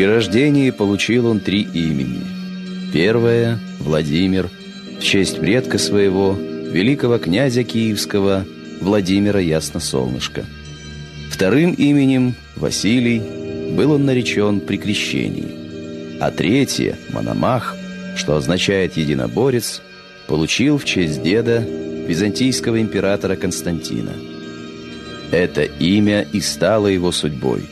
При рождении получил он три имени. Первое – Владимир, в честь предка своего, великого князя Киевского Владимира Ясносолнышко. Вторым именем – Василий, был он наречен при крещении. А третье – Мономах, что означает «единоборец», получил в честь деда византийского императора Константина. Это имя и стало его судьбой.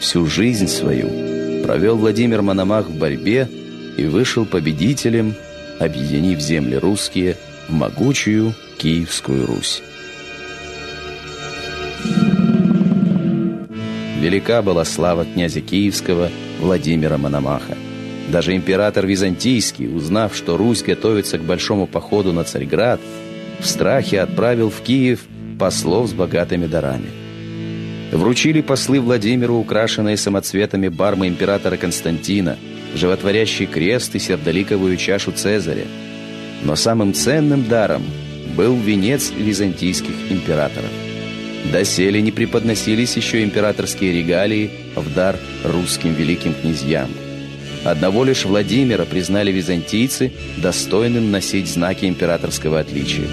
Всю жизнь свою провел Владимир Мономах в борьбе и вышел победителем, объединив земли русские в могучую Киевскую Русь. Велика была слава князя Киевского Владимира Мономаха. Даже император Византийский, узнав, что Русь готовится к большому походу на Царьград, в страхе отправил в Киев послов с богатыми дарами. Вручили послы Владимиру украшенные самоцветами бармы императора Константина, животворящий крест и сердоликовую чашу Цезаря. Но самым ценным даром был венец византийских императоров. Доселе не преподносились еще императорские регалии в дар русским великим князьям. Одного лишь Владимира признали византийцы достойным носить знаки императорского отличия.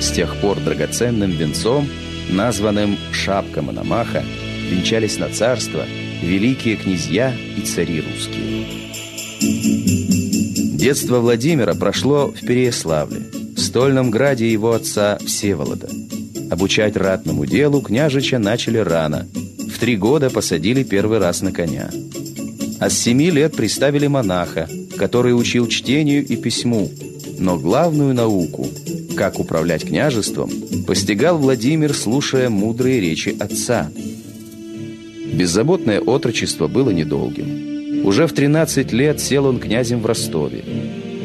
С тех пор драгоценным венцом, названным «шапка Мономаха», венчались на царство великие князья и цари русские. Детство Владимира прошло в Переяславле, в стольном граде его отца Всеволода. Обучать ратному делу княжича начали рано. В три года посадили первый раз на коня. А с семи лет приставили монаха, который учил чтению и письму, но главную науку как управлять княжеством, постигал Владимир, слушая мудрые речи отца. Беззаботное отрочество было недолгим. Уже в 13 лет сел он князем в Ростове.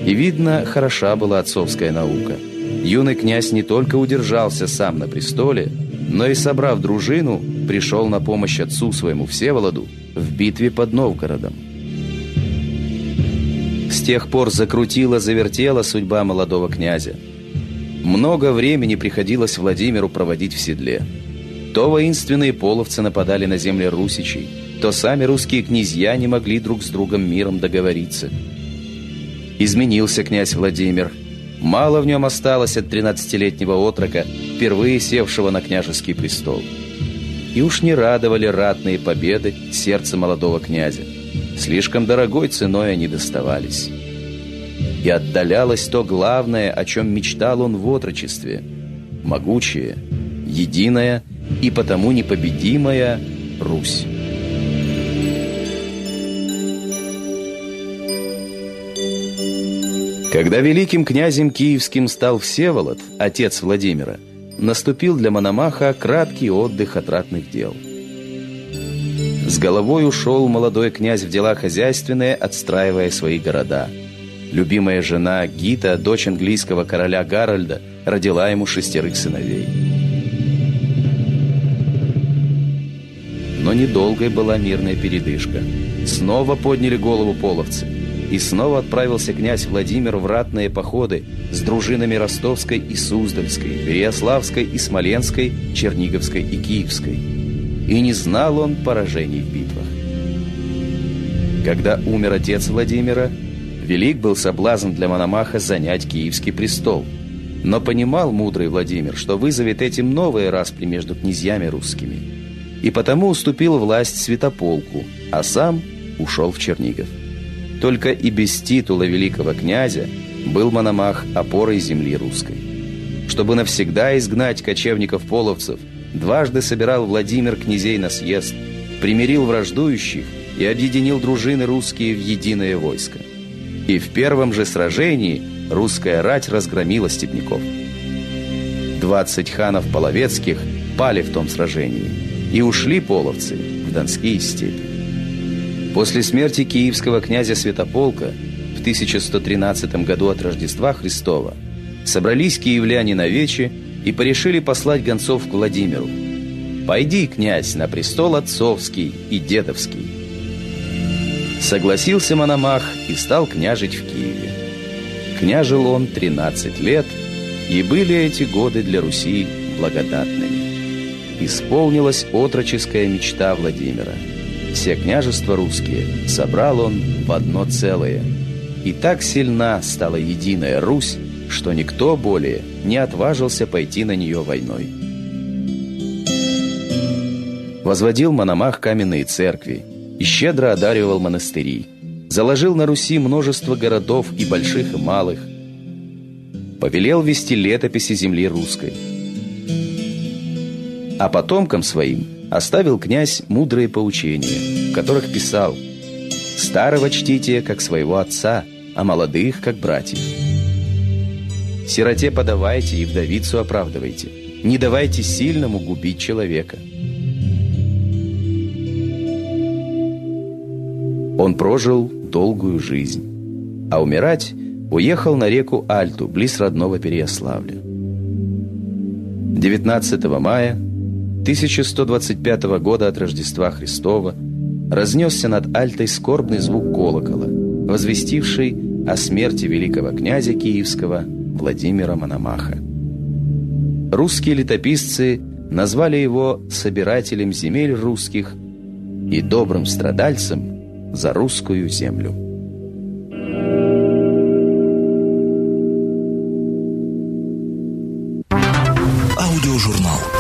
И, видно, хороша была отцовская наука. Юный князь не только удержался сам на престоле, но и, собрав дружину, пришел на помощь отцу своему Всеволоду в битве под Новгородом. С тех пор закрутила-завертела судьба молодого князя. Много времени приходилось Владимиру проводить в седле. То воинственные половцы нападали на земли русичей, то сами русские князья не могли друг с другом миром договориться. Изменился князь Владимир. Мало в нем осталось от 13-летнего отрока, впервые севшего на княжеский престол. И уж не радовали ратные победы сердце молодого князя. Слишком дорогой ценой они доставались и отдалялось то главное, о чем мечтал он в отрочестве – могучая, единая и потому непобедимая Русь. Когда великим князем киевским стал Всеволод, отец Владимира, наступил для Мономаха краткий отдых от ратных дел. С головой ушел молодой князь в дела хозяйственные, отстраивая свои города – Любимая жена Гита, дочь английского короля Гарольда, родила ему шестерых сыновей. Но недолгой была мирная передышка. Снова подняли голову половцы. И снова отправился князь Владимир в ратные походы с дружинами Ростовской и Суздальской, Переяславской и Смоленской, Черниговской и Киевской. И не знал он поражений в битвах. Когда умер отец Владимира, Велик был соблазн для Мономаха занять киевский престол. Но понимал мудрый Владимир, что вызовет этим новые распри между князьями русскими. И потому уступил власть Святополку, а сам ушел в Чернигов. Только и без титула великого князя был Мономах опорой земли русской. Чтобы навсегда изгнать кочевников-половцев, дважды собирал Владимир князей на съезд, примирил враждующих и объединил дружины русские в единое войско. И в первом же сражении русская рать разгромила степняков. Двадцать ханов половецких пали в том сражении, и ушли половцы в Донские степи. После смерти киевского князя Святополка в 1113 году от Рождества Христова собрались киевляне на вече и порешили послать гонцов к Владимиру. «Пойди, князь, на престол отцовский и дедовский, Согласился Мономах и стал княжить в Киеве. Княжил он 13 лет, и были эти годы для Руси благодатными. Исполнилась отроческая мечта Владимира. все княжества русские собрал он в одно целое. И так сильна стала единая Русь, что никто более не отважился пойти на нее войной. Возводил Мономах каменные церкви и щедро одаривал монастыри. Заложил на Руси множество городов и больших, и малых. Повелел вести летописи земли русской. А потомкам своим оставил князь мудрые поучения, в которых писал «Старого чтите, как своего отца, а молодых, как братьев». Сироте подавайте и вдовицу оправдывайте. Не давайте сильному губить человека. Он прожил долгую жизнь, а умирать уехал на реку Альту, близ родного Переяславля. 19 мая 1125 года от Рождества Христова разнесся над Альтой скорбный звук колокола, возвестивший о смерти великого князя Киевского Владимира Мономаха. Русские летописцы назвали его собирателем земель русских и добрым страдальцем за русскую землю. Аудиожурнал.